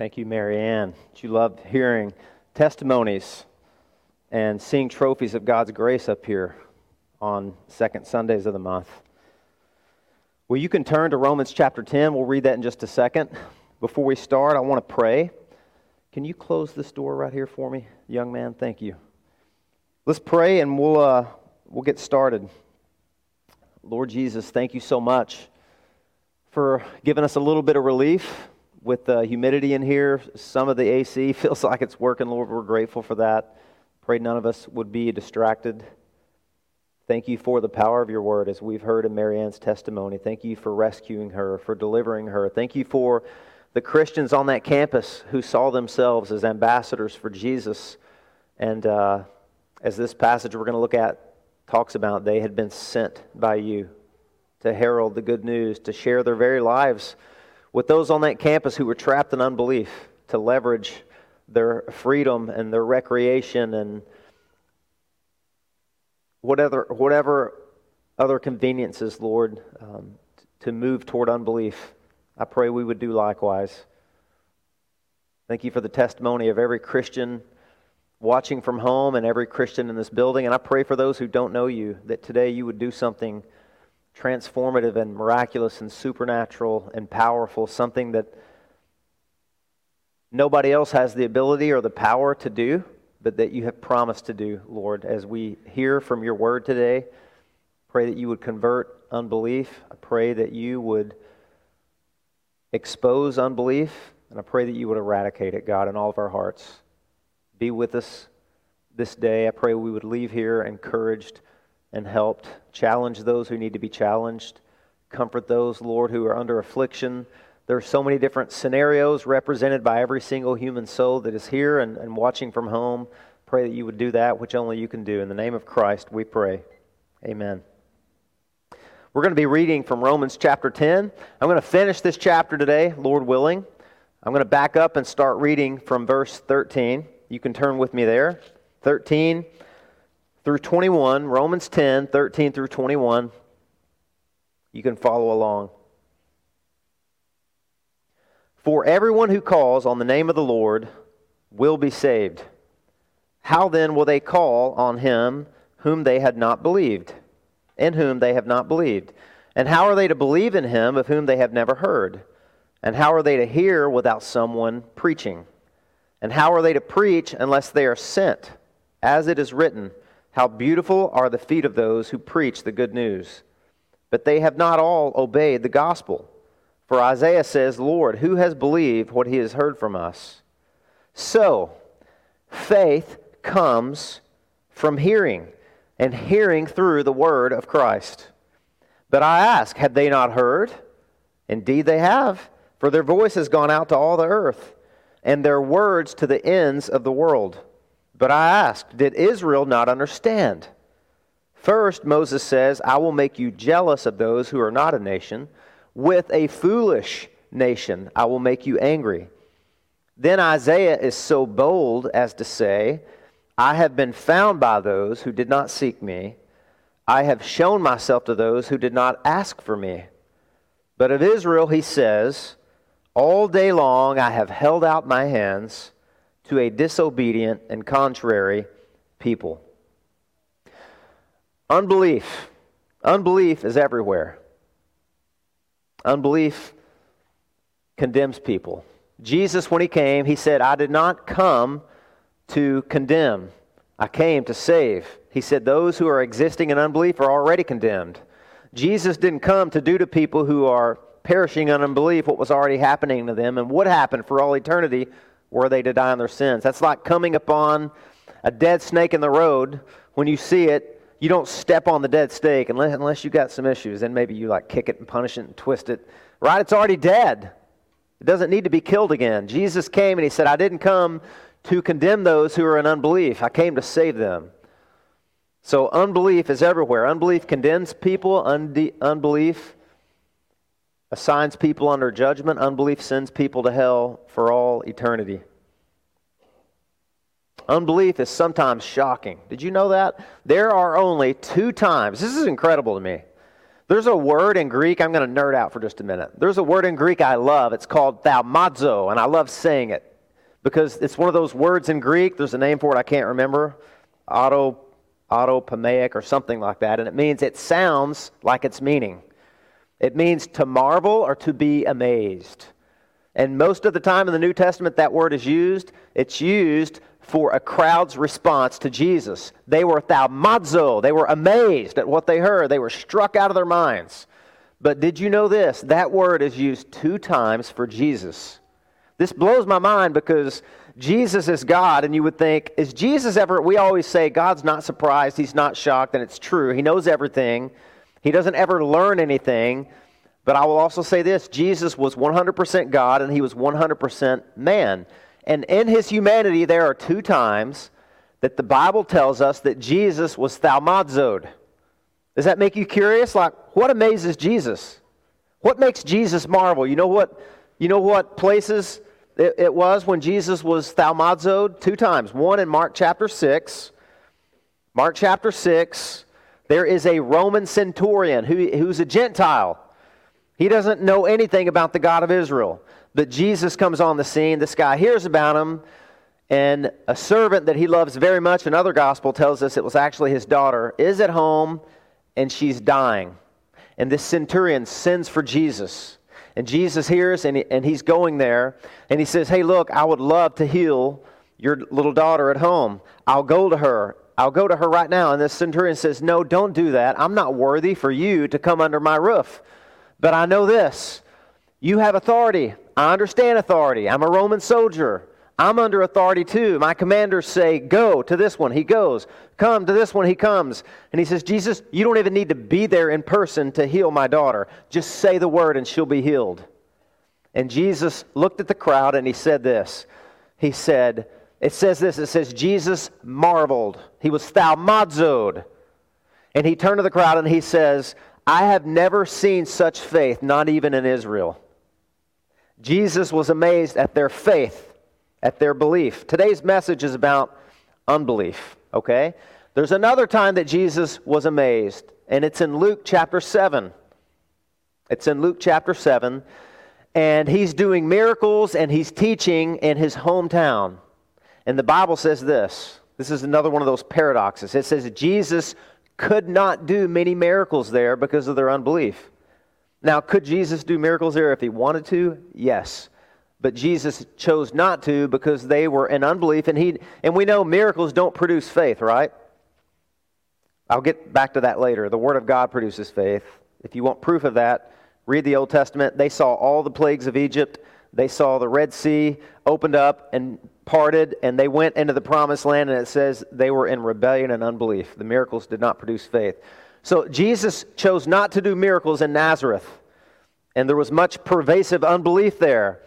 Thank you, Marianne. You love hearing testimonies and seeing trophies of God's grace up here on second Sundays of the month. Well, you can turn to Romans chapter 10. We'll read that in just a second. Before we start, I want to pray. Can you close this door right here for me, young man? Thank you. Let's pray and we'll, uh, we'll get started. Lord Jesus, thank you so much for giving us a little bit of relief with the humidity in here, some of the AC feels like it's working. Lord, we're grateful for that. Pray none of us would be distracted. Thank you for the power of your word as we've heard in Marianne's testimony. Thank you for rescuing her, for delivering her. Thank you for the Christians on that campus who saw themselves as ambassadors for Jesus. And uh, as this passage we're going to look at talks about, they had been sent by you to herald the good news, to share their very lives with those on that campus who were trapped in unbelief to leverage their freedom and their recreation and whatever, whatever other conveniences, Lord, um, to move toward unbelief. I pray we would do likewise. Thank you for the testimony of every Christian watching from home and every Christian in this building. And I pray for those who don't know you that today you would do something transformative and miraculous and supernatural and powerful, something that nobody else has the ability or the power to do, but that you have promised to do, Lord. As we hear from your word today, pray that you would convert unbelief. I pray that you would expose unbelief, and I pray that you would eradicate it, God, in all of our hearts. Be with us this day. I pray we would leave here encouraged and helped. Challenge those who need to be challenged. Comfort those, Lord, who are under affliction. There are so many different scenarios represented by every single human soul that is here and, and watching from home. Pray that you would do that which only you can do. In the name of Christ, we pray. Amen. We're going to be reading from Romans chapter 10. I'm going to finish this chapter today, Lord willing. I'm going to back up and start reading from verse 13. You can turn with me there. 13 through 21, Romans 10, 13 through 21. You can follow along. For everyone who calls on the name of the Lord will be saved. How then will they call on him whom they had not believed, in whom they have not believed? And how are they to believe in him of whom they have never heard? And how are they to hear without someone preaching? And how are they to preach unless they are sent? As it is written, how beautiful are the feet of those who preach the good news. But they have not all obeyed the gospel. For Isaiah says, Lord, who has believed what he has heard from us? So, faith comes from hearing, and hearing through the word of Christ. But I ask, have they not heard? Indeed, they have, for their voice has gone out to all the earth, and their words to the ends of the world. But I ask, did Israel not understand? First, Moses says, I will make you jealous of those who are not a nation. With a foolish nation, I will make you angry. Then Isaiah is so bold as to say, I have been found by those who did not seek me. I have shown myself to those who did not ask for me. But of Israel, he says, All day long I have held out my hands to a disobedient and contrary people. Unbelief. Unbelief is everywhere. Unbelief condemns people. Jesus, when he came, he said, I did not come to condemn, I came to save. He said, Those who are existing in unbelief are already condemned. Jesus didn't come to do to people who are perishing in unbelief what was already happening to them and would happen for all eternity were they to die in their sins. That's like coming upon a dead snake in the road. When you see it, you don't step on the dead snake unless, unless you got some issues. Then maybe you like kick it and punish it and twist it. Right? It's already dead. It doesn't need to be killed again. Jesus came and he said, I didn't come to condemn those who are in unbelief. I came to save them. So unbelief is everywhere. Unbelief condemns people. Unde- unbelief assigns people under judgment. Unbelief sends people to hell for all eternity. Unbelief is sometimes shocking. Did you know that? There are only two times, this is incredible to me. There's a word in Greek, I'm going to nerd out for just a minute. There's a word in Greek I love. It's called thaumazo, and I love saying it because it's one of those words in Greek. There's a name for it I can't remember. Auto, autopomaic or something like that. And it means it sounds like its meaning. It means to marvel or to be amazed. And most of the time in the New Testament that word is used, it's used for a crowd's response to Jesus. They were thaumazo. They were amazed at what they heard. They were struck out of their minds. But did you know this? That word is used two times for Jesus. This blows my mind because Jesus is God, and you would think, is Jesus ever, we always say God's not surprised, He's not shocked, and it's true. He knows everything, He doesn't ever learn anything. But I will also say this Jesus was 100% God, and He was 100% man. And in his humanity, there are two times that the Bible tells us that Jesus was thaumazoed. Does that make you curious? Like, what amazes Jesus? What makes Jesus marvel? You know what, you know what places it, it was when Jesus was thaumazoed? Two times. One in Mark chapter 6. Mark chapter 6, there is a Roman centurion who, who's a Gentile. He doesn't know anything about the God of Israel. But Jesus comes on the scene. This guy hears about him, and a servant that he loves very much, another gospel tells us it was actually his daughter, is at home and she's dying. And this centurion sends for Jesus. And Jesus hears and, he, and he's going there, and he says, Hey, look, I would love to heal your little daughter at home. I'll go to her. I'll go to her right now. And this centurion says, No, don't do that. I'm not worthy for you to come under my roof. But I know this you have authority. I understand authority. I'm a Roman soldier. I'm under authority too. My commanders say, Go to this one. He goes. Come to this one. He comes. And he says, Jesus, you don't even need to be there in person to heal my daughter. Just say the word and she'll be healed. And Jesus looked at the crowd and he said this. He said, It says this it says, Jesus marveled. He was thaumazoed. And he turned to the crowd and he says, I have never seen such faith, not even in Israel. Jesus was amazed at their faith, at their belief. Today's message is about unbelief, okay? There's another time that Jesus was amazed, and it's in Luke chapter 7. It's in Luke chapter 7, and he's doing miracles and he's teaching in his hometown. And the Bible says this this is another one of those paradoxes. It says Jesus could not do many miracles there because of their unbelief. Now, could Jesus do miracles there if he wanted to? Yes. But Jesus chose not to because they were in unbelief, and, he, and we know miracles don't produce faith, right? I'll get back to that later. The Word of God produces faith. If you want proof of that, read the Old Testament. They saw all the plagues of Egypt. They saw the Red Sea opened up and parted, and they went into the promised land, and it says they were in rebellion and unbelief. The miracles did not produce faith. So Jesus chose not to do miracles in Nazareth, and there was much pervasive unbelief there.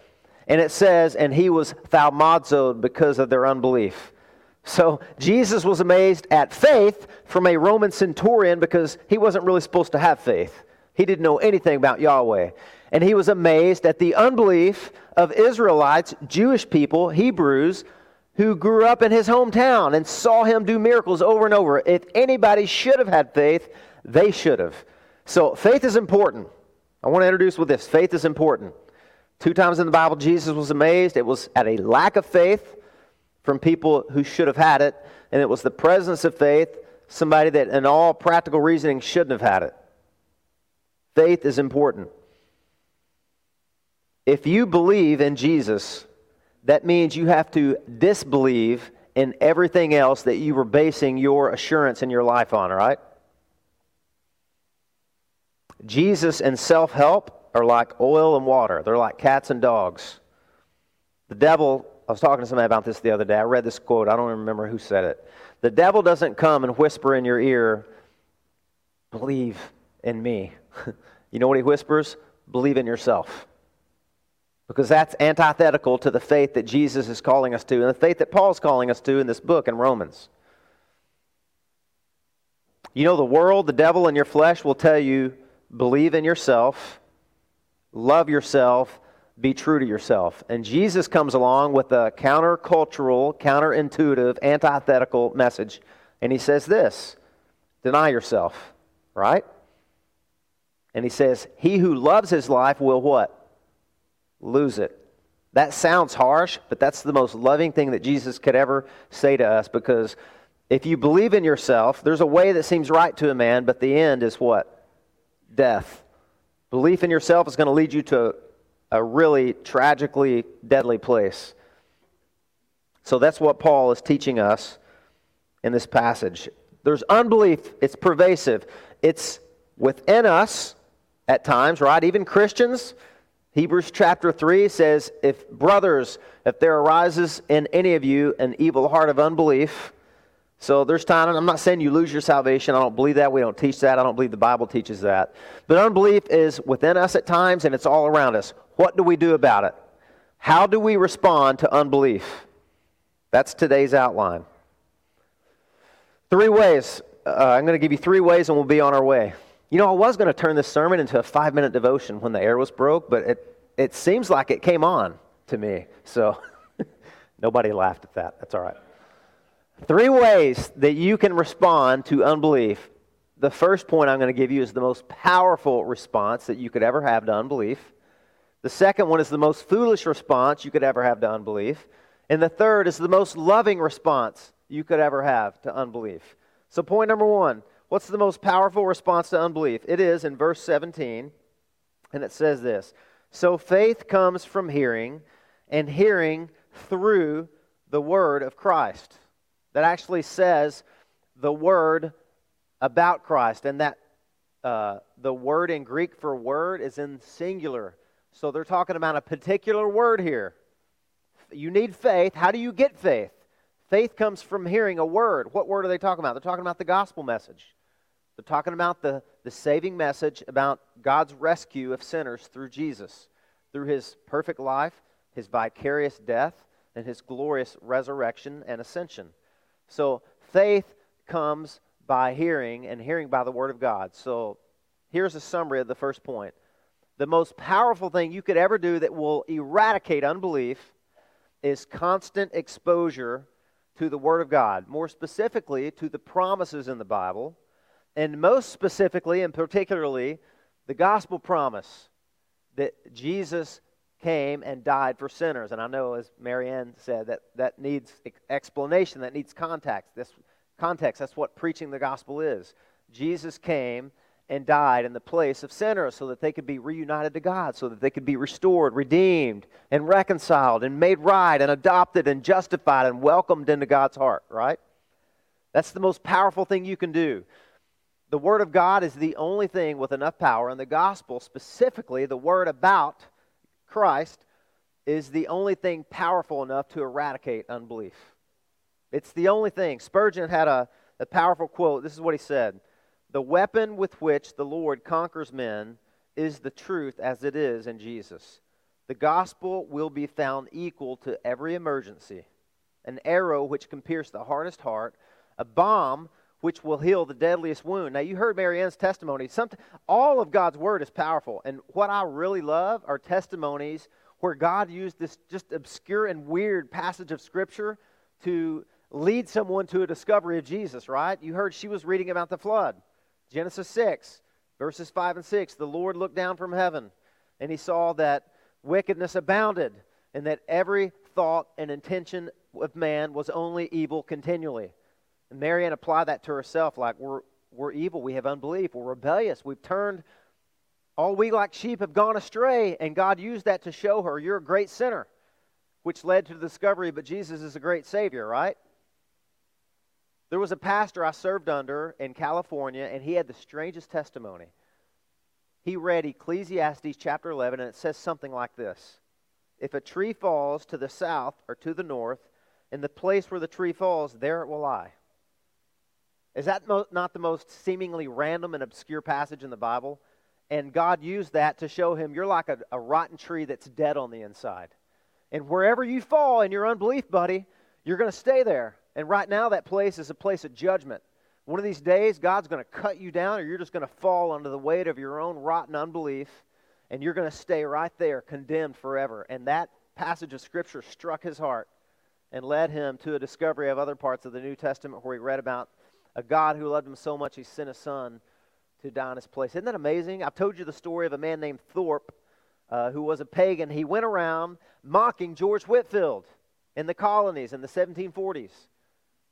And it says, and he was thaumazoed because of their unbelief. So Jesus was amazed at faith from a Roman centurion because he wasn't really supposed to have faith. He didn't know anything about Yahweh. And he was amazed at the unbelief of Israelites, Jewish people, Hebrews, who grew up in his hometown and saw him do miracles over and over. If anybody should have had faith, they should have. So faith is important. I want to introduce with this faith is important. Two times in the Bible, Jesus was amazed. It was at a lack of faith from people who should have had it, and it was the presence of faith, somebody that in all practical reasoning shouldn't have had it. Faith is important. If you believe in Jesus, that means you have to disbelieve in everything else that you were basing your assurance in your life on, right? Jesus and self help are like oil and water, they're like cats and dogs. The devil, I was talking to somebody about this the other day. I read this quote, I don't even remember who said it. The devil doesn't come and whisper in your ear, believe in me. you know what he whispers? Believe in yourself because that's antithetical to the faith that Jesus is calling us to and the faith that Paul's calling us to in this book in Romans. You know, the world, the devil, and your flesh will tell you believe in yourself, love yourself, be true to yourself. And Jesus comes along with a countercultural, counterintuitive, antithetical message. And he says this deny yourself, right? And he says, He who loves his life will what? Lose it. That sounds harsh, but that's the most loving thing that Jesus could ever say to us because if you believe in yourself, there's a way that seems right to a man, but the end is what? Death. Belief in yourself is going to lead you to a really tragically deadly place. So that's what Paul is teaching us in this passage. There's unbelief, it's pervasive, it's within us at times, right? Even Christians. Hebrews chapter 3 says, If brothers, if there arises in any of you an evil heart of unbelief, so there's time, I'm not saying you lose your salvation. I don't believe that. We don't teach that. I don't believe the Bible teaches that. But unbelief is within us at times and it's all around us. What do we do about it? How do we respond to unbelief? That's today's outline. Three ways. Uh, I'm going to give you three ways and we'll be on our way. You know, I was going to turn this sermon into a five minute devotion when the air was broke, but it, it seems like it came on to me. So nobody laughed at that. That's all right. Three ways that you can respond to unbelief. The first point I'm going to give you is the most powerful response that you could ever have to unbelief. The second one is the most foolish response you could ever have to unbelief. And the third is the most loving response you could ever have to unbelief. So, point number one what's the most powerful response to unbelief? It is in verse 17, and it says this So faith comes from hearing, and hearing through the word of Christ. That actually says the word about Christ, and that uh, the word in Greek for word is in singular. So they're talking about a particular word here. You need faith. How do you get faith? Faith comes from hearing a word. What word are they talking about? They're talking about the gospel message. They're talking about the, the saving message about God's rescue of sinners through Jesus, through his perfect life, his vicarious death, and his glorious resurrection and ascension. So faith comes by hearing, and hearing by the word of God. So here's a summary of the first point. The most powerful thing you could ever do that will eradicate unbelief is constant exposure to the Word of God, more specifically to the promises in the Bible, and most specifically and particularly the gospel promise that Jesus came and died for sinners. And I know, as Marianne said, that that needs explanation, that needs context. This context, that's what preaching the gospel is. Jesus came and died in the place of sinners so that they could be reunited to God, so that they could be restored, redeemed, and reconciled, and made right, and adopted, and justified, and welcomed into God's heart, right? That's the most powerful thing you can do. The Word of God is the only thing with enough power, and the gospel, specifically the Word about Christ, is the only thing powerful enough to eradicate unbelief. It's the only thing. Spurgeon had a, a powerful quote. This is what he said. The weapon with which the Lord conquers men is the truth as it is in Jesus. The gospel will be found equal to every emergency, an arrow which can pierce the hardest heart, a bomb which will heal the deadliest wound. Now, you heard Marianne's testimony. Something, all of God's word is powerful. And what I really love are testimonies where God used this just obscure and weird passage of Scripture to lead someone to a discovery of Jesus, right? You heard she was reading about the flood. Genesis 6, verses 5 and 6. The Lord looked down from heaven, and he saw that wickedness abounded, and that every thought and intention of man was only evil continually. Marianne applied that to herself like, we're, we're evil, we have unbelief, we're rebellious, we've turned, all we like sheep have gone astray. And God used that to show her, you're a great sinner, which led to the discovery, but Jesus is a great Savior, right? There was a pastor I served under in California, and he had the strangest testimony. He read Ecclesiastes chapter 11, and it says something like this If a tree falls to the south or to the north, in the place where the tree falls, there it will lie. Is that mo- not the most seemingly random and obscure passage in the Bible? And God used that to show him you're like a, a rotten tree that's dead on the inside. And wherever you fall in your unbelief, buddy, you're going to stay there. And right now, that place is a place of judgment. One of these days, God's going to cut you down, or you're just going to fall under the weight of your own rotten unbelief, and you're going to stay right there, condemned forever. And that passage of Scripture struck his heart and led him to a discovery of other parts of the New Testament where he read about a God who loved him so much he sent a son to die in his place. Isn't that amazing? I've told you the story of a man named Thorpe uh, who was a pagan. He went around mocking George Whitefield in the colonies in the 1740s.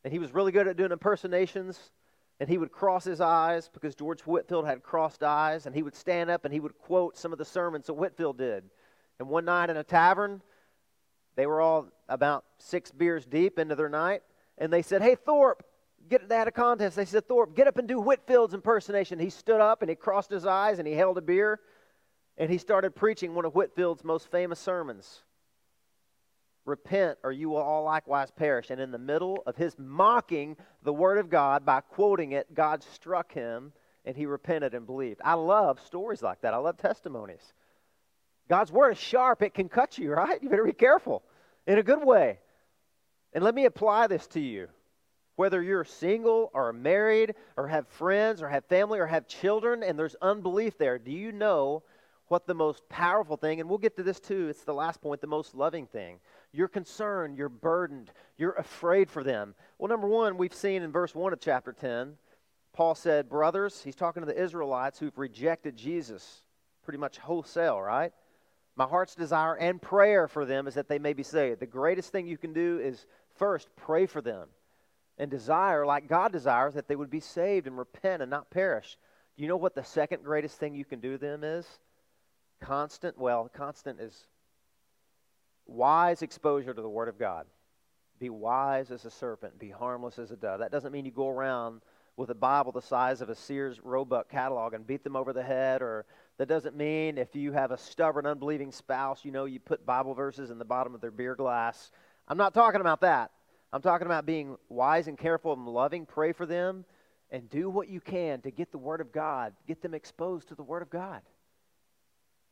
And he was really good at doing impersonations. And he would cross his eyes because George Whitefield had crossed eyes. And he would stand up and he would quote some of the sermons that Whitefield did. And one night in a tavern, they were all about six beers deep into their night. And they said, Hey, Thorpe, get, they had a contest. They said, Thorpe, get up and do Whitefield's impersonation. He stood up and he crossed his eyes and he held a beer and he started preaching one of Whitefield's most famous sermons. Repent, or you will all likewise perish. And in the middle of his mocking the Word of God by quoting it, God struck him and he repented and believed. I love stories like that. I love testimonies. God's Word is sharp, it can cut you, right? You better be careful in a good way. And let me apply this to you. Whether you're single or married or have friends or have family or have children and there's unbelief there, do you know what the most powerful thing, and we'll get to this too, it's the last point, the most loving thing. You're concerned, you're burdened, you're afraid for them. Well, number one, we've seen in verse 1 of chapter 10, Paul said, Brothers, he's talking to the Israelites who've rejected Jesus pretty much wholesale, right? My heart's desire and prayer for them is that they may be saved. The greatest thing you can do is first pray for them and desire, like God desires, that they would be saved and repent and not perish. Do you know what the second greatest thing you can do to them is? Constant, well, constant is wise exposure to the Word of God. Be wise as a serpent, be harmless as a dove. That doesn't mean you go around with a Bible the size of a Sears Roebuck catalog and beat them over the head, or that doesn't mean if you have a stubborn, unbelieving spouse, you know, you put Bible verses in the bottom of their beer glass. I'm not talking about that. I'm talking about being wise and careful and loving. Pray for them and do what you can to get the Word of God, get them exposed to the Word of God.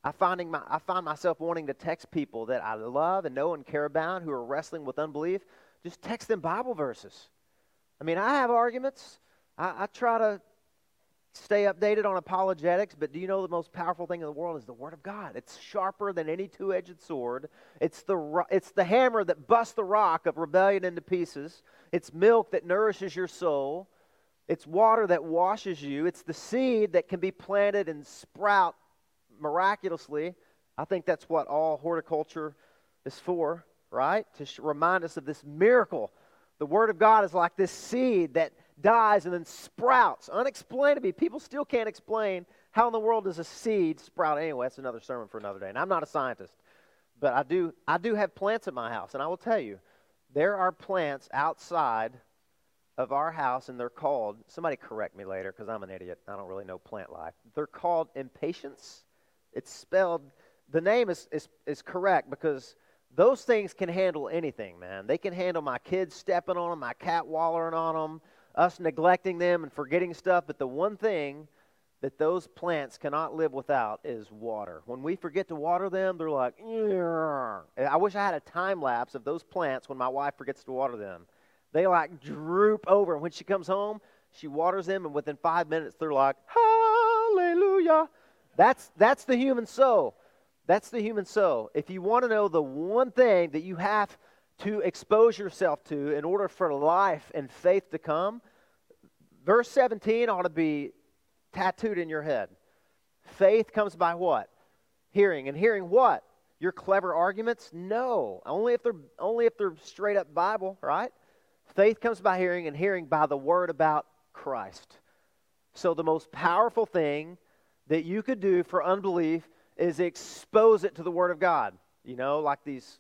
I, finding my, I find myself wanting to text people that I love and know and care about who are wrestling with unbelief. Just text them Bible verses. I mean, I have arguments. I, I try to stay updated on apologetics, but do you know the most powerful thing in the world is the Word of God? It's sharper than any two edged sword. It's the, it's the hammer that busts the rock of rebellion into pieces. It's milk that nourishes your soul. It's water that washes you. It's the seed that can be planted and sprout miraculously. I think that's what all horticulture is for, right? To remind us of this miracle. The Word of God is like this seed that dies and then sprouts unexplainably. People still can't explain how in the world does a seed sprout anyway. That's another sermon for another day. And I'm not a scientist, but I do, I do have plants at my house. And I will tell you, there are plants outside of our house, and they're called, somebody correct me later because I'm an idiot. I don't really know plant life. They're called impatiens it's spelled, the name is, is, is correct because those things can handle anything, man. They can handle my kids stepping on them, my cat wallering on them, us neglecting them and forgetting stuff. But the one thing that those plants cannot live without is water. When we forget to water them, they're like, I wish I had a time lapse of those plants when my wife forgets to water them. They like droop over. And when she comes home, she waters them, and within five minutes, they're like, Hallelujah. That's, that's the human soul. That's the human soul. If you want to know the one thing that you have to expose yourself to in order for life and faith to come, verse 17 ought to be tattooed in your head. Faith comes by what? Hearing. And hearing what? Your clever arguments? No. Only if they're only if they're straight up Bible, right? Faith comes by hearing and hearing by the word about Christ. So the most powerful thing that you could do for unbelief is expose it to the Word of God. You know, like these,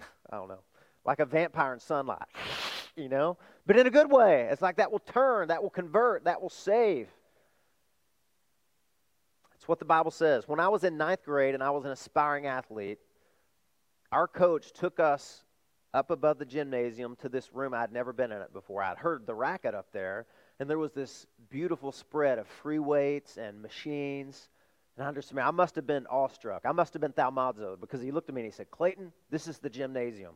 I don't know, like a vampire in sunlight, you know? But in a good way. It's like that will turn, that will convert, that will save. It's what the Bible says. When I was in ninth grade and I was an aspiring athlete, our coach took us up above the gymnasium to this room. I'd never been in it before. I'd heard the racket up there, and there was this beautiful spread of free weights and machines. And I understood, I must have been awestruck. I must have been thaumazo because he looked at me and he said, Clayton, this is the gymnasium.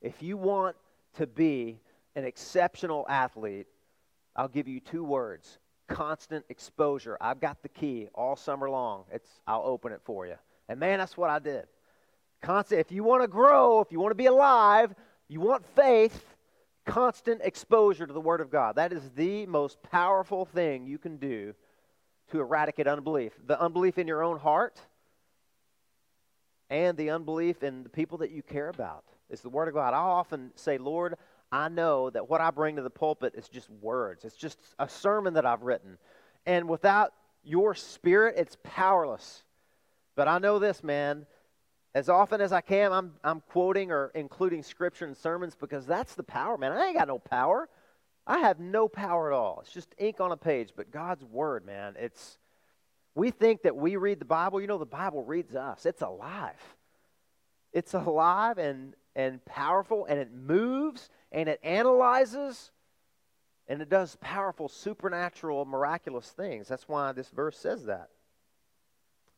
If you want to be an exceptional athlete, I'll give you two words constant exposure. I've got the key all summer long. It's, I'll open it for you. And man, that's what I did. Constant, if you want to grow, if you want to be alive, you want faith, constant exposure to the Word of God. That is the most powerful thing you can do to eradicate unbelief the unbelief in your own heart and the unbelief in the people that you care about. It's the Word of God. I often say, Lord, I know that what I bring to the pulpit is just words, it's just a sermon that I've written. And without your Spirit, it's powerless. But I know this, man. As often as I can, I'm, I'm quoting or including scripture in sermons because that's the power, man. I ain't got no power. I have no power at all. It's just ink on a page, but God's word, man, it's we think that we read the Bible, you know the Bible reads us. It's alive. It's alive and and powerful and it moves and it analyzes and it does powerful supernatural miraculous things. That's why this verse says that.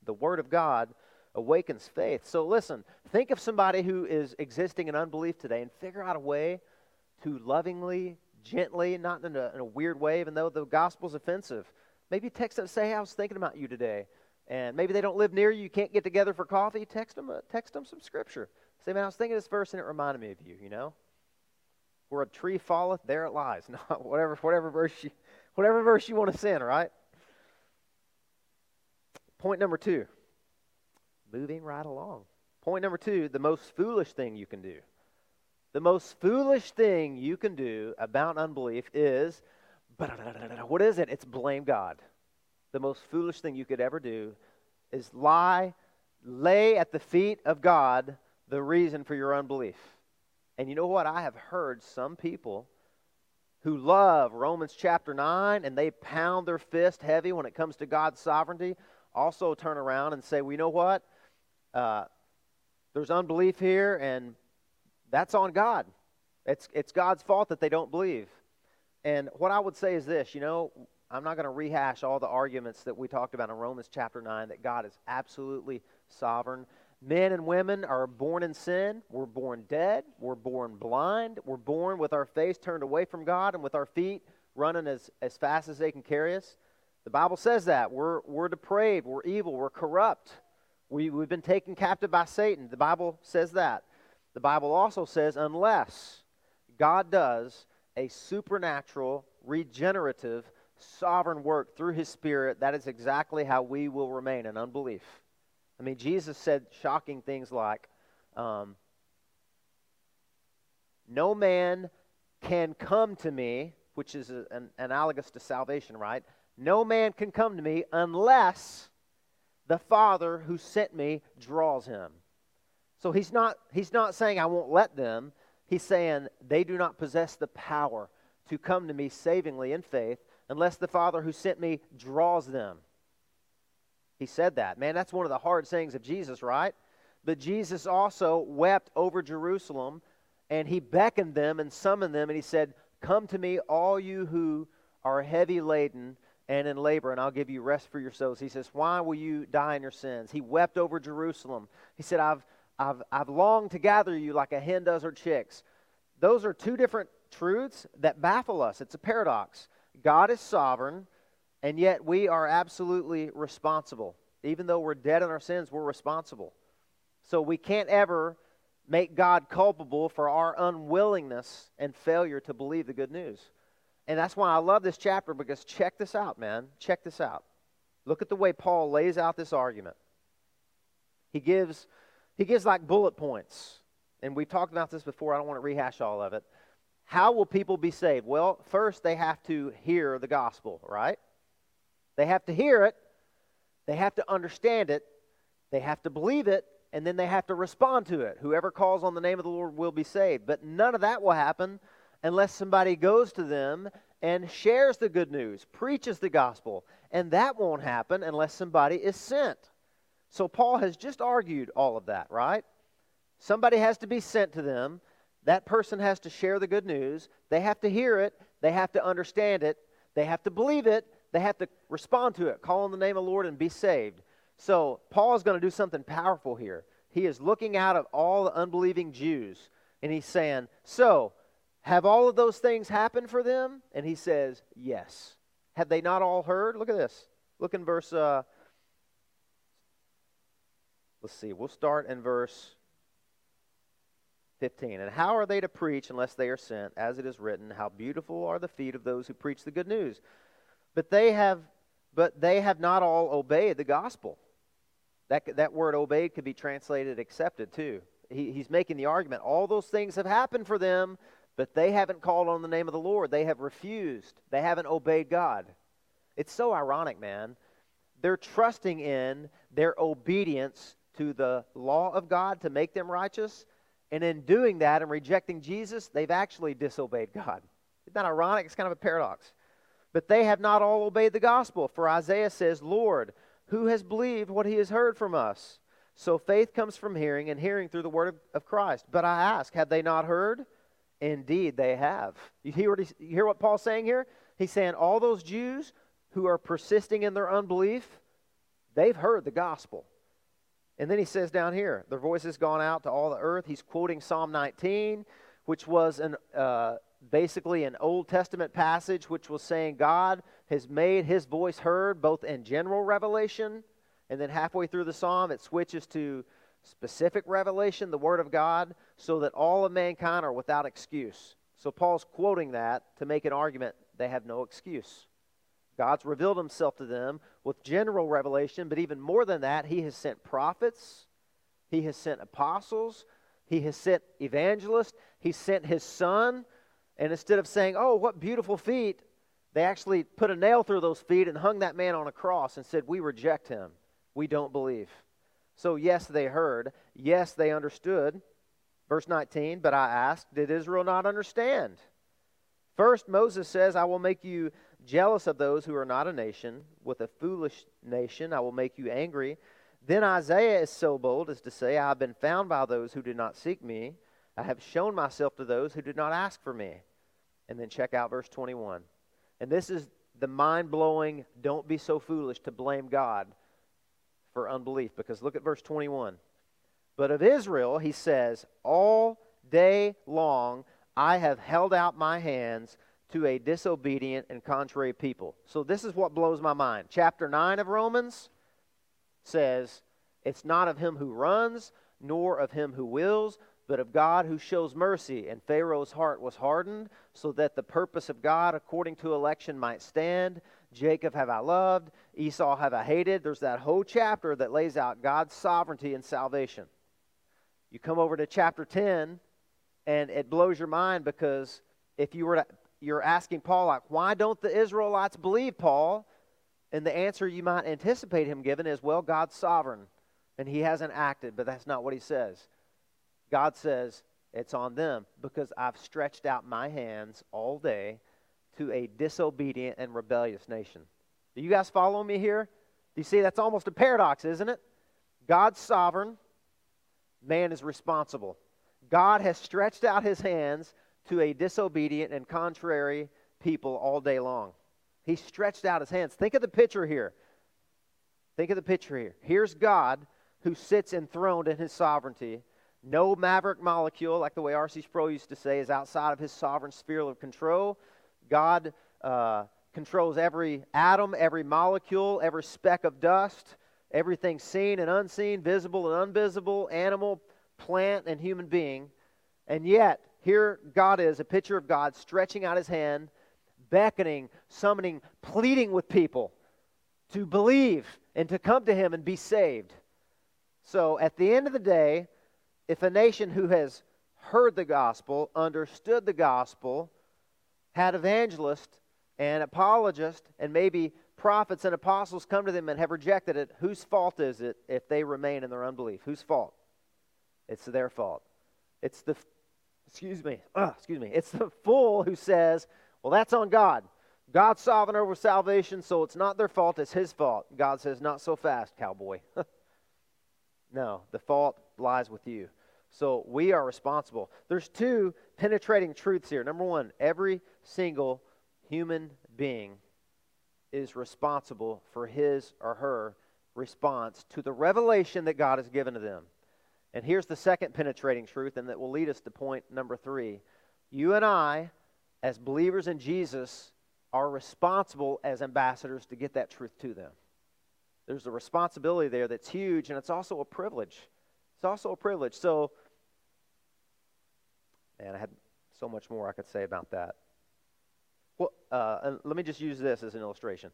The word of God awakens faith. So listen, think of somebody who is existing in unbelief today and figure out a way to lovingly gently, not in a, in a weird way, even though the gospel's offensive. Maybe text them, say, hey, I was thinking about you today. And maybe they don't live near you, you can't get together for coffee. Text them, uh, text them some scripture. Say, man, I was thinking of this verse and it reminded me of you, you know? Where a tree falleth, there it lies. No, whatever, whatever verse you, whatever verse you want to send, right? Point number two. Moving right along. Point number two, the most foolish thing you can do. The most foolish thing you can do about unbelief is, what is it? It's blame God. The most foolish thing you could ever do is lie, lay at the feet of God the reason for your unbelief. And you know what? I have heard some people who love Romans chapter 9 and they pound their fist heavy when it comes to God's sovereignty also turn around and say, well, you know what? Uh, there's unbelief here, and that's on God. It's, it's God's fault that they don't believe. And what I would say is this you know, I'm not going to rehash all the arguments that we talked about in Romans chapter 9 that God is absolutely sovereign. Men and women are born in sin. We're born dead. We're born blind. We're born with our face turned away from God and with our feet running as, as fast as they can carry us. The Bible says that. We're, we're depraved. We're evil. We're corrupt. We, we've been taken captive by Satan. The Bible says that. The Bible also says, unless God does a supernatural, regenerative, sovereign work through his Spirit, that is exactly how we will remain in unbelief. I mean, Jesus said shocking things like, um, No man can come to me, which is an, analogous to salvation, right? No man can come to me unless the Father who sent me draws him. So he's not, he's not saying, I won't let them. He's saying, they do not possess the power to come to me savingly in faith unless the Father who sent me draws them. He said that. Man, that's one of the hard sayings of Jesus, right? But Jesus also wept over Jerusalem and he beckoned them and summoned them and he said, Come to me, all you who are heavy laden and in labor, and I'll give you rest for your souls. He says, Why will you die in your sins? He wept over Jerusalem. He said, I've I've, I've longed to gather you like a hen does her chicks. Those are two different truths that baffle us. It's a paradox. God is sovereign, and yet we are absolutely responsible. Even though we're dead in our sins, we're responsible. So we can't ever make God culpable for our unwillingness and failure to believe the good news. And that's why I love this chapter because check this out, man. Check this out. Look at the way Paul lays out this argument. He gives he gives like bullet points. And we've talked about this before. I don't want to rehash all of it. How will people be saved? Well, first they have to hear the gospel, right? They have to hear it, they have to understand it, they have to believe it, and then they have to respond to it. Whoever calls on the name of the Lord will be saved. But none of that will happen unless somebody goes to them and shares the good news, preaches the gospel. And that won't happen unless somebody is sent. So Paul has just argued all of that, right? Somebody has to be sent to them. That person has to share the good news. They have to hear it. They have to understand it. They have to believe it. They have to respond to it, call on the name of the Lord, and be saved. So Paul is going to do something powerful here. He is looking out at all the unbelieving Jews, and he's saying, So, have all of those things happened for them? And he says, Yes. Have they not all heard? Look at this. Look in verse uh, Let's see, we'll start in verse 15. And how are they to preach unless they are sent? As it is written, How beautiful are the feet of those who preach the good news. But they have but they have not all obeyed the gospel. That, that word obeyed could be translated accepted too. He, he's making the argument all those things have happened for them, but they haven't called on the name of the Lord. They have refused, they haven't obeyed God. It's so ironic, man. They're trusting in their obedience to the law of God to make them righteous. And in doing that and rejecting Jesus, they've actually disobeyed God. Isn't that ironic? It's kind of a paradox. But they have not all obeyed the gospel. For Isaiah says, Lord, who has believed what he has heard from us? So faith comes from hearing, and hearing through the word of, of Christ. But I ask, have they not heard? Indeed, they have. You hear, what you hear what Paul's saying here? He's saying all those Jews who are persisting in their unbelief, they've heard the gospel. And then he says down here, their voice has gone out to all the earth. He's quoting Psalm 19, which was an, uh, basically an Old Testament passage which was saying God has made his voice heard both in general revelation and then halfway through the psalm it switches to specific revelation, the Word of God, so that all of mankind are without excuse. So Paul's quoting that to make an argument they have no excuse. God's revealed himself to them with general revelation, but even more than that, he has sent prophets, he has sent apostles, he has sent evangelists, he sent his son. And instead of saying, Oh, what beautiful feet, they actually put a nail through those feet and hung that man on a cross and said, We reject him. We don't believe. So, yes, they heard. Yes, they understood. Verse 19, but I asked, Did Israel not understand? First, Moses says, I will make you jealous of those who are not a nation. With a foolish nation, I will make you angry. Then Isaiah is so bold as to say, I have been found by those who did not seek me. I have shown myself to those who did not ask for me. And then check out verse 21. And this is the mind blowing, don't be so foolish to blame God for unbelief. Because look at verse 21. But of Israel, he says, All day long I have held out my hands to a disobedient and contrary people. So this is what blows my mind. Chapter 9 of Romans says, It's not of him who runs, nor of him who wills, but of God who shows mercy. And Pharaoh's heart was hardened, so that the purpose of God according to election might stand. Jacob have I loved, Esau have I hated. There's that whole chapter that lays out God's sovereignty and salvation. You come over to chapter 10, and it blows your mind because if you were to you're asking Paul, like, why don't the Israelites believe Paul? And the answer you might anticipate him giving is, well, God's sovereign and he hasn't acted, but that's not what he says. God says, it's on them because I've stretched out my hands all day to a disobedient and rebellious nation. Do you guys follow me here? Do you see that's almost a paradox, isn't it? God's sovereign, man is responsible. God has stretched out his hands to a disobedient and contrary people all day long. He stretched out his hands. Think of the picture here. Think of the picture here. Here's God who sits enthroned in his sovereignty. No maverick molecule, like the way R.C. Sproul used to say, is outside of his sovereign sphere of control. God uh, controls every atom, every molecule, every speck of dust, everything seen and unseen, visible and invisible, animal, plant, and human being. And yet, here God is, a picture of God stretching out his hand, beckoning, summoning, pleading with people to believe and to come to him and be saved. So at the end of the day, if a nation who has heard the gospel, understood the gospel, had evangelists and apologists and maybe prophets and apostles come to them and have rejected it, whose fault is it if they remain in their unbelief? Whose fault? It's their fault. It's the excuse me, uh, excuse me, it's the fool who says, well, that's on God. God's sovereign over salvation, so it's not their fault, it's his fault. God says, not so fast, cowboy. no, the fault lies with you. So we are responsible. There's two penetrating truths here. Number one, every single human being is responsible for his or her response to the revelation that God has given to them. And here's the second penetrating truth, and that will lead us to point number three. You and I, as believers in Jesus, are responsible as ambassadors to get that truth to them. There's a responsibility there that's huge, and it's also a privilege. It's also a privilege. So, man, I had so much more I could say about that. Well, uh, let me just use this as an illustration.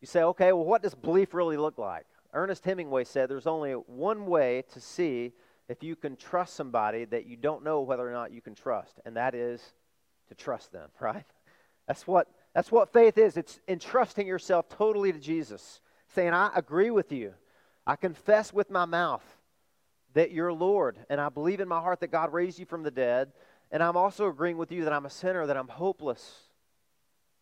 You say, okay, well, what does belief really look like? Ernest Hemingway said there's only one way to see if you can trust somebody that you don't know whether or not you can trust, and that is to trust them, right? That's what, that's what faith is. It's entrusting yourself totally to Jesus, saying, I agree with you. I confess with my mouth that you're Lord, and I believe in my heart that God raised you from the dead, and I'm also agreeing with you that I'm a sinner, that I'm hopeless,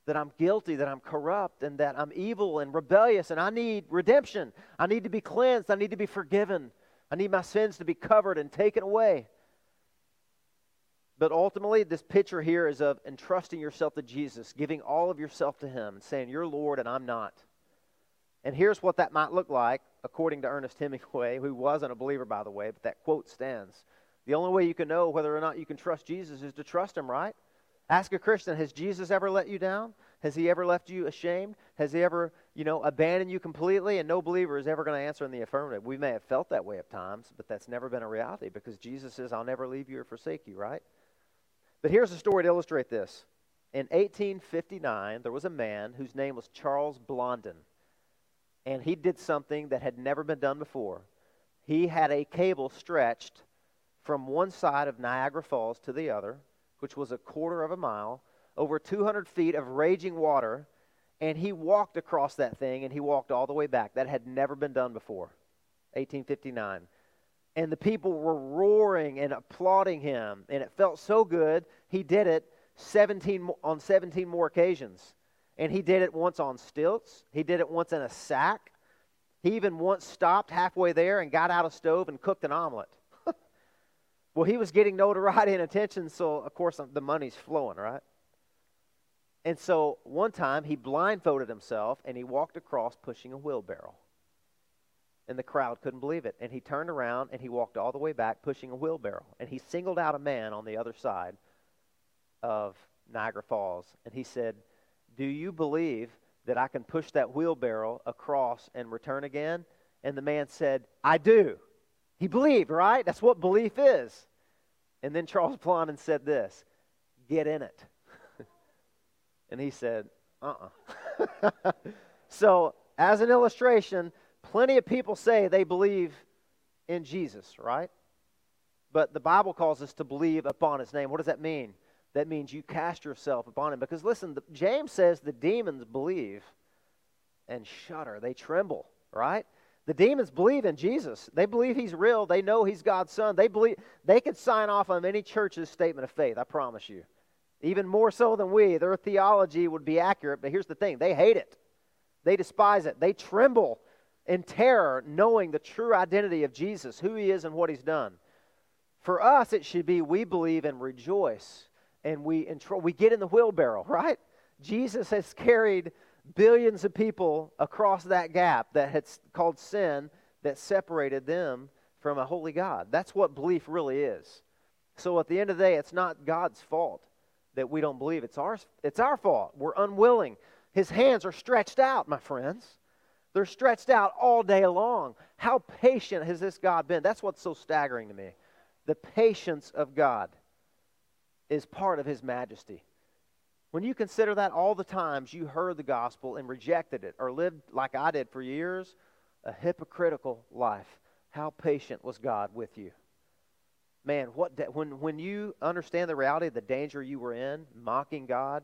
that I'm guilty, that I'm corrupt, and that I'm evil and rebellious, and I need redemption. I need to be cleansed. I need to be forgiven. I need my sins to be covered and taken away. But ultimately, this picture here is of entrusting yourself to Jesus, giving all of yourself to Him, saying, You're Lord and I'm not. And here's what that might look like, according to Ernest Hemingway, who wasn't a believer, by the way, but that quote stands. The only way you can know whether or not you can trust Jesus is to trust Him, right? Ask a Christian, has Jesus ever let you down? Has he ever left you ashamed? Has he ever, you know, abandoned you completely? And no believer is ever going to answer in the affirmative. We may have felt that way at times, but that's never been a reality because Jesus says, I'll never leave you or forsake you, right? But here's a story to illustrate this. In 1859, there was a man whose name was Charles Blondin, and he did something that had never been done before. He had a cable stretched from one side of Niagara Falls to the other, which was a quarter of a mile, over 200 feet of raging water, and he walked across that thing and he walked all the way back. That had never been done before. 1859. And the people were roaring and applauding him, and it felt so good. He did it 17 on 17 more occasions. And he did it once on stilts. He did it once in a sack. He even once stopped halfway there and got out a stove and cooked an omelet. well, he was getting notoriety and attention, so of course the money's flowing, right? And so one time he blindfolded himself and he walked across pushing a wheelbarrow. And the crowd couldn't believe it. And he turned around and he walked all the way back pushing a wheelbarrow. And he singled out a man on the other side of Niagara Falls. And he said, Do you believe that I can push that wheelbarrow across and return again? And the man said, I do. He believed, right? That's what belief is. And then Charles Blondin said this Get in it. and he said, Uh uh-uh. uh so, as an illustration, plenty of people say they believe in Jesus, right? But the Bible calls us to believe upon his name. What does that mean? That means you cast yourself upon him. Because listen, the, James says the demons believe and shudder, they tremble, right? The demons believe in Jesus. They believe he's real. They know he's God's son. They believe they could sign off on any church's statement of faith, I promise you. Even more so than we. Their theology would be accurate, but here's the thing they hate it, they despise it, they tremble in terror knowing the true identity of Jesus, who he is, and what he's done. For us, it should be we believe and rejoice, and we, we get in the wheelbarrow, right? Jesus has carried billions of people across that gap that had called sin that separated them from a holy God. That's what belief really is. So at the end of the day, it's not God's fault that we don't believe. It's our, it's our fault. We're unwilling. His hands are stretched out, my friends. They're stretched out all day long. How patient has this God been? That's what's so staggering to me. The patience of God is part of his majesty. When you consider that all the times you heard the gospel and rejected it or lived like I did for years, a hypocritical life, how patient was God with you? Man, what da- when when you understand the reality of the danger you were in, mocking God,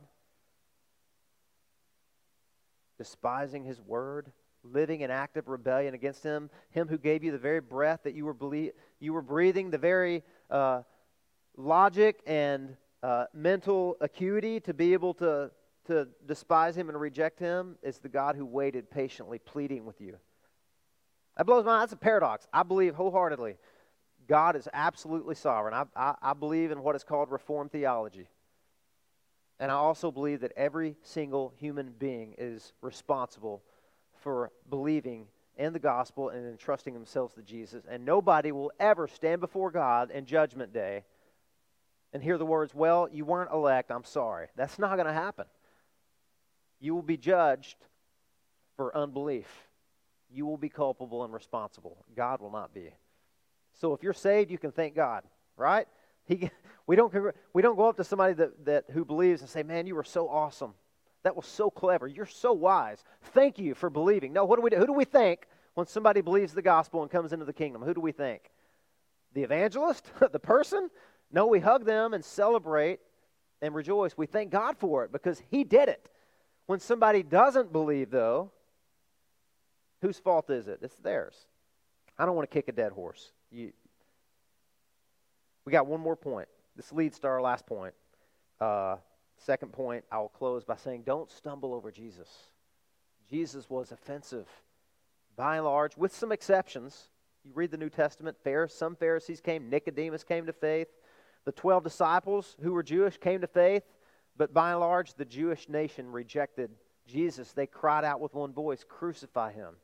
despising his word, living in active rebellion against him, him who gave you the very breath that you were, you were breathing, the very uh, logic and uh, mental acuity to be able to, to despise him and reject him, is the God who waited patiently, pleading with you. That blows my mind. That's a paradox. I believe wholeheartedly God is absolutely sovereign. I, I, I believe in what is called Reformed theology. And I also believe that every single human being is responsible for believing in the gospel and entrusting themselves to Jesus. And nobody will ever stand before God in Judgment Day and hear the words, Well, you weren't elect, I'm sorry. That's not going to happen. You will be judged for unbelief. You will be culpable and responsible. God will not be. So if you're saved, you can thank God, right? He, we, don't, we don't go up to somebody that, that, who believes and say, Man, you were so awesome. That was so clever. You're so wise. Thank you for believing. No, what do we do? Who do we think when somebody believes the gospel and comes into the kingdom? Who do we think? The evangelist? the person? No, we hug them and celebrate and rejoice. We thank God for it because He did it. When somebody doesn't believe, though, whose fault is it? It's theirs. I don't want to kick a dead horse. You, we got one more point. This leads to our last point. Uh, second point, I will close by saying don't stumble over Jesus. Jesus was offensive by and large, with some exceptions. You read the New Testament, some Pharisees came, Nicodemus came to faith. The 12 disciples who were Jewish came to faith, but by and large, the Jewish nation rejected Jesus. They cried out with one voice, Crucify him.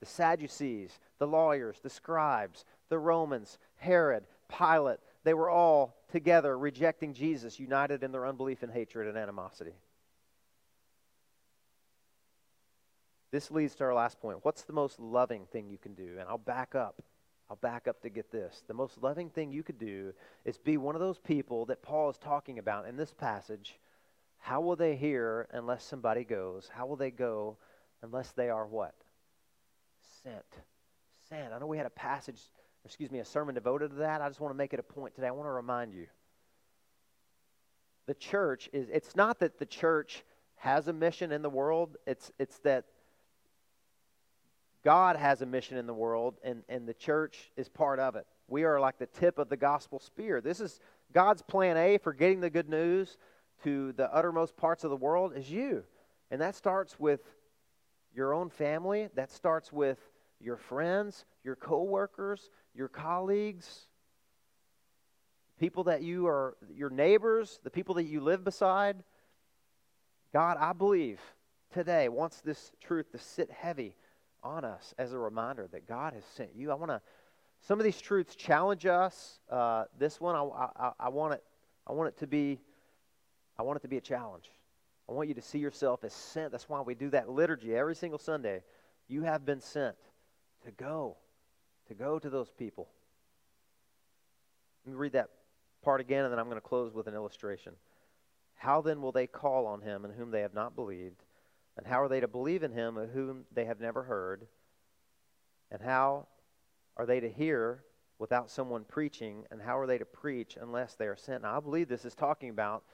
The Sadducees, the lawyers, the scribes, the Romans, Herod, Pilate, they were all together rejecting Jesus, united in their unbelief and hatred and animosity. This leads to our last point. What's the most loving thing you can do? And I'll back up. I'll back up to get this. The most loving thing you could do is be one of those people that Paul is talking about in this passage. How will they hear unless somebody goes? How will they go unless they are what? Sent. Sent. I know we had a passage excuse me, a sermon devoted to that. I just want to make it a point today. I want to remind you. The church is, it's not that the church has a mission in the world, it's, it's that God has a mission in the world, and, and the church is part of it. We are like the tip of the gospel spear. This is God's plan A for getting the good news to the uttermost parts of the world is you. And that starts with your own family, that starts with your friends, your coworkers, your colleagues, people that you are, your neighbors, the people that you live beside. God, I believe today wants this truth to sit heavy on us as a reminder that God has sent you. I want to. Some of these truths challenge us. Uh, this one, I, I, I want it. I want it to be. I want it to be a challenge. I want you to see yourself as sent. That's why we do that liturgy every single Sunday. You have been sent to go to go to those people. Let me read that part again, and then I'm going to close with an illustration. How then will they call on him in whom they have not believed? And how are they to believe in him of whom they have never heard? And how are they to hear without someone preaching? And how are they to preach unless they are sent? Now, I believe this is talking about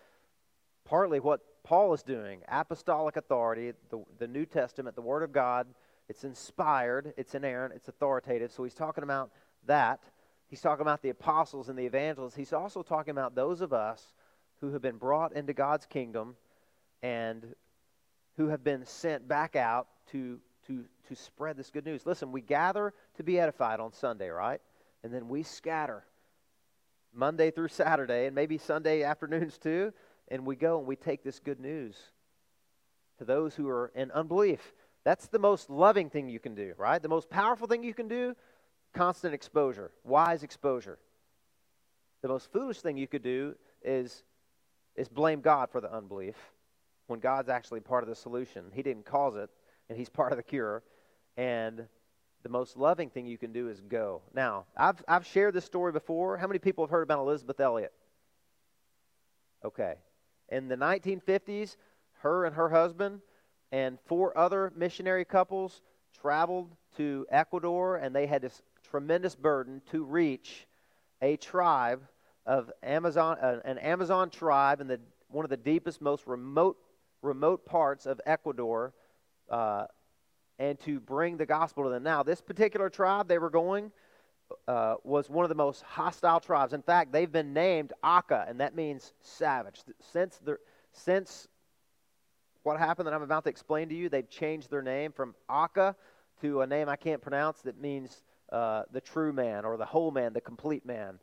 partly what Paul is doing apostolic authority, the, the New Testament, the Word of God it's inspired, it's inerrant, it's authoritative. So he's talking about that. He's talking about the apostles and the evangelists. He's also talking about those of us who have been brought into God's kingdom and who have been sent back out to, to, to spread this good news. Listen, we gather to be edified on Sunday, right? And then we scatter Monday through Saturday and maybe Sunday afternoons too. And we go and we take this good news to those who are in unbelief. That's the most loving thing you can do, right? The most powerful thing you can do constant exposure, wise exposure. The most foolish thing you could do is, is blame God for the unbelief when God's actually part of the solution. He didn't cause it, and He's part of the cure. And the most loving thing you can do is go. Now, I've, I've shared this story before. How many people have heard about Elisabeth Elliot? Okay. In the 1950s, her and her husband and four other missionary couples traveled to Ecuador, and they had this tremendous burden to reach a tribe of Amazon, uh, an Amazon tribe in the one of the deepest, most remote remote parts of Ecuador, uh, and to bring the gospel to them. Now, this particular tribe they were going uh, was one of the most hostile tribes. In fact, they've been named Auca, and that means savage. Since the since what happened that I'm about to explain to you, they've changed their name from Auca to a name I can't pronounce that means uh, the true man or the whole man, the complete man.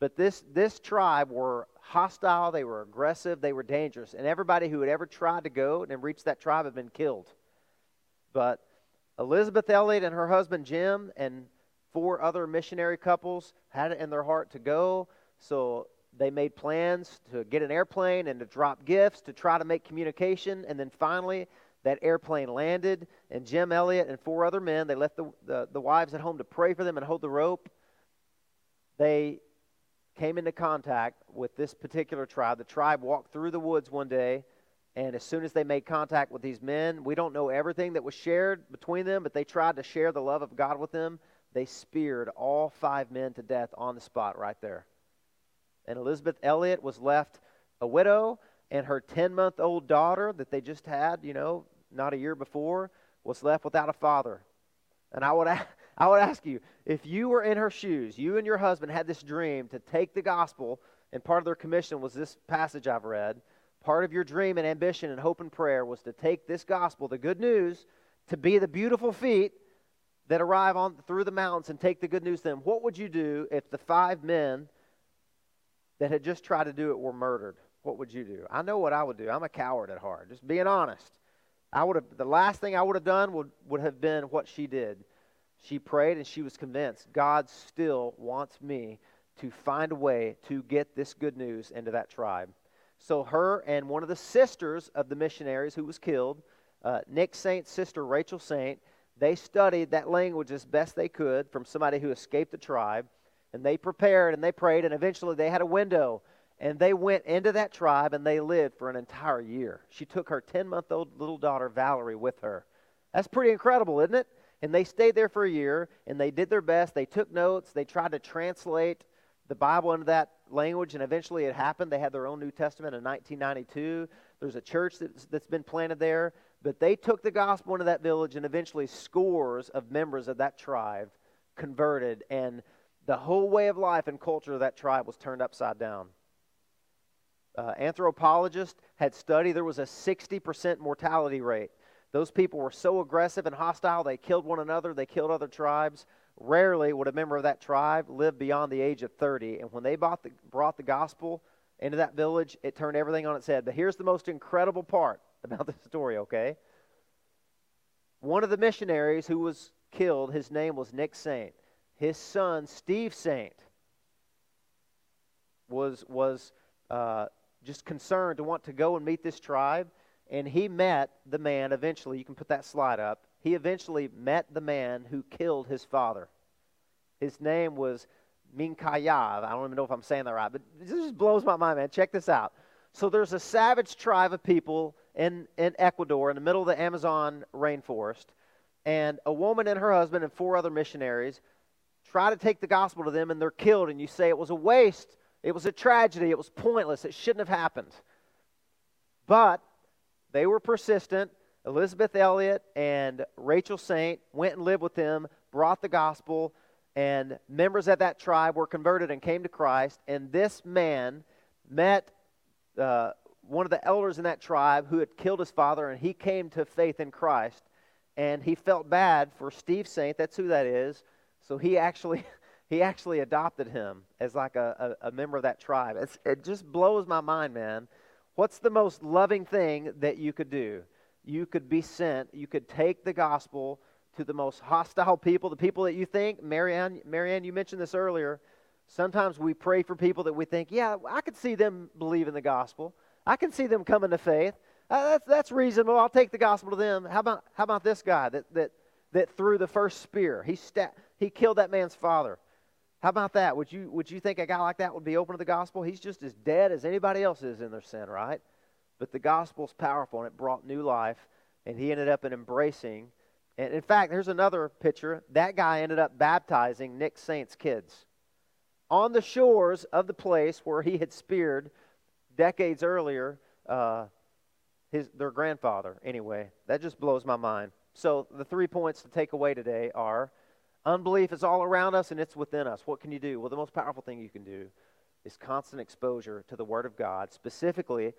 But this, this tribe were hostile, they were aggressive, they were dangerous. And everybody who had ever tried to go and reach that tribe had been killed. But Elisabeth Elliot and her husband Jim and four other missionary couples had it in their heart to go. So they made plans to get an airplane and to drop gifts to try to make communication. And then finally, that airplane landed, and Jim Elliot and four other men, they left the, the, the wives at home to pray for them and hold the rope. They came into contact with this particular tribe. The tribe walked through the woods one day And as soon as they made contact with these men, we don't know everything that was shared between them, but they tried to share the love of God with them. They speared all five men to death on the spot right there. And Elisabeth Elliot was left a widow, and her 10 month old daughter that they just had, you know, not a year before, was left without a father. And I would, I would ask you if you were in her shoes, you and your husband had this dream to take the gospel, and part of their commission was this passage I've read Part of your dream and ambition and hope and prayer was to take this gospel, the good news, to be the beautiful feet that arrive on through the mountains and take the good news to them. What would you do if the five men that had just tried to do it were murdered? What would you do? I know what I would do. I'm a coward at heart. Just being honest. I would have the last thing I would have done would, would have been what she did. She prayed and she was convinced God still wants me to find a way to get this good news into that tribe. So, her and one of the sisters of the missionaries who was killed, uh, Nick Saint's sister, Rachel Saint, they studied that language as best they could from somebody who escaped the tribe. And they prepared and they prayed, and eventually they had a window. And they went into that tribe and they lived for an entire year. She took her 10 month old little daughter, Valerie, with her. That's pretty incredible, isn't it? And they stayed there for a year and they did their best. They took notes, they tried to translate the Bible into that language, and eventually it happened. They had their own New Testament in 1992. There's a church that's, that's been planted there. But they took the gospel into that village, and eventually scores of members of that tribe converted, and the whole way of life and culture of that tribe was turned upside down. Uh, anthropologists had studied there was a 60% mortality rate. Those people were so aggressive and hostile, they killed one another, they killed other tribes. Rarely would a member of that tribe live beyond the age of 30. And when they the, brought the gospel into that village, it turned everything on its head. But here's the most incredible part about this story, okay? One of the missionaries who was killed, his name was Nick Saint. His son, Steve Saint, was, was uh, just concerned to want to go and meet this tribe. And he met the man eventually. You can put that slide up he eventually met the man who killed his father. His name was Minkayav. I don't even know if I'm saying that right, but this just blows my mind, man. Check this out. So there's a savage tribe of people in, in Ecuador in the middle of the Amazon rainforest, and a woman and her husband and four other missionaries try to take the gospel to them, and they're killed. And you say it was a waste, it was a tragedy, it was pointless, it shouldn't have happened. But they were persistent Elisabeth Elliot and Rachel Saint went and lived with them, brought the gospel, and members of that tribe were converted and came to Christ. And this man met uh, one of the elders in that tribe who had killed his father, and he came to faith in Christ. And he felt bad for Steve Saint, that's who that is. So he actually. He actually adopted him as like a, a, a member of that tribe. It's, it just blows my mind, man. What's the most loving thing that you could do? you could be sent, you could take the gospel to the most hostile people, the people that you think, Marianne, Marianne, you mentioned this earlier. Sometimes we pray for people that we think, yeah, I could see them believe in the gospel. I can see them coming to faith. Uh, that's, that's reasonable. I'll take the gospel to them. How about, how about this guy that, that, that threw the first spear? He, sta- he killed that man's father. How about that? Would you, would you think a guy like that would be open to the gospel? He's just as dead as anybody else is in their sin, right? But the gospel's powerful and it brought new life, and he ended up in embracing. And in fact, here's another picture. That guy ended up baptizing Nick Saint's kids on the shores of the place where he had speared decades earlier uh, his, their grandfather. Anyway, that just blows my mind. So, the three points to take away today are unbelief is all around us and it's within us. What can you do? Well, the most powerful thing you can do is constant exposure to the Word of God, specifically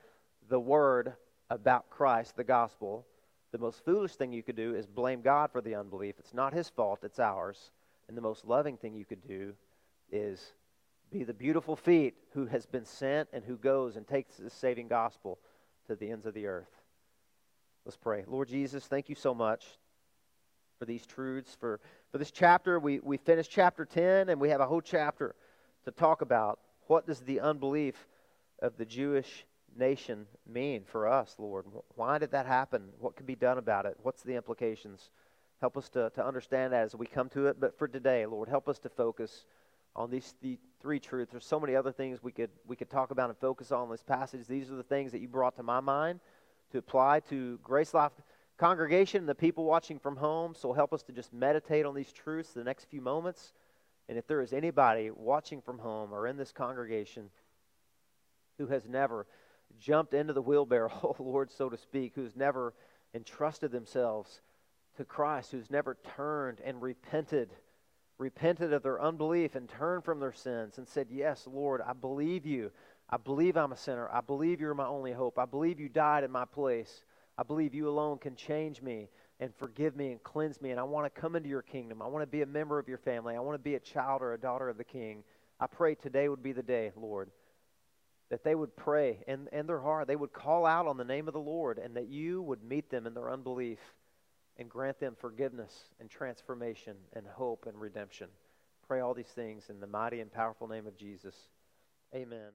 the word about Christ, the gospel, the most foolish thing you could do is blame God for the unbelief. It's not his fault, it's ours. And the most loving thing you could do is be the beautiful feet who has been sent and who goes and takes the saving gospel to the ends of the earth. Let's pray. Lord Jesus, thank you so much for these truths. For, for this chapter, we, we finished chapter 10, and we have a whole chapter to talk about what does the unbelief of the Jewish nation mean for us, Lord? Why did that happen? What can be done about it? What's the implications? Help us to, to understand that as we come to it. But for today, Lord, help us to focus on these the three truths. There's so many other things we could we could talk about and focus on in this passage. These are the things that you brought to my mind to apply to GraceLife congregation and the people watching from home. So help us to just meditate on these truths the next few moments. And if there is anybody watching from home or in this congregation who has never jumped into the wheelbarrow, oh Lord, so to speak, who's never entrusted themselves to Christ, who's never turned and repented, repented of their unbelief and turned from their sins and said, Yes, Lord, I believe you. I believe I'm a sinner. I believe you're my only hope. I believe you died in my place. I believe you alone can change me and forgive me and cleanse me. And I want to come into your kingdom. I want to be a member of your family. I want to be a child or a daughter of the king. I pray today would be the day, Lord, that they would pray in, in their heart. They would call out on the name of the Lord and that you would meet them in their unbelief and grant them forgiveness and transformation and hope and redemption. Pray all these things in the mighty and powerful name of Jesus. Amen.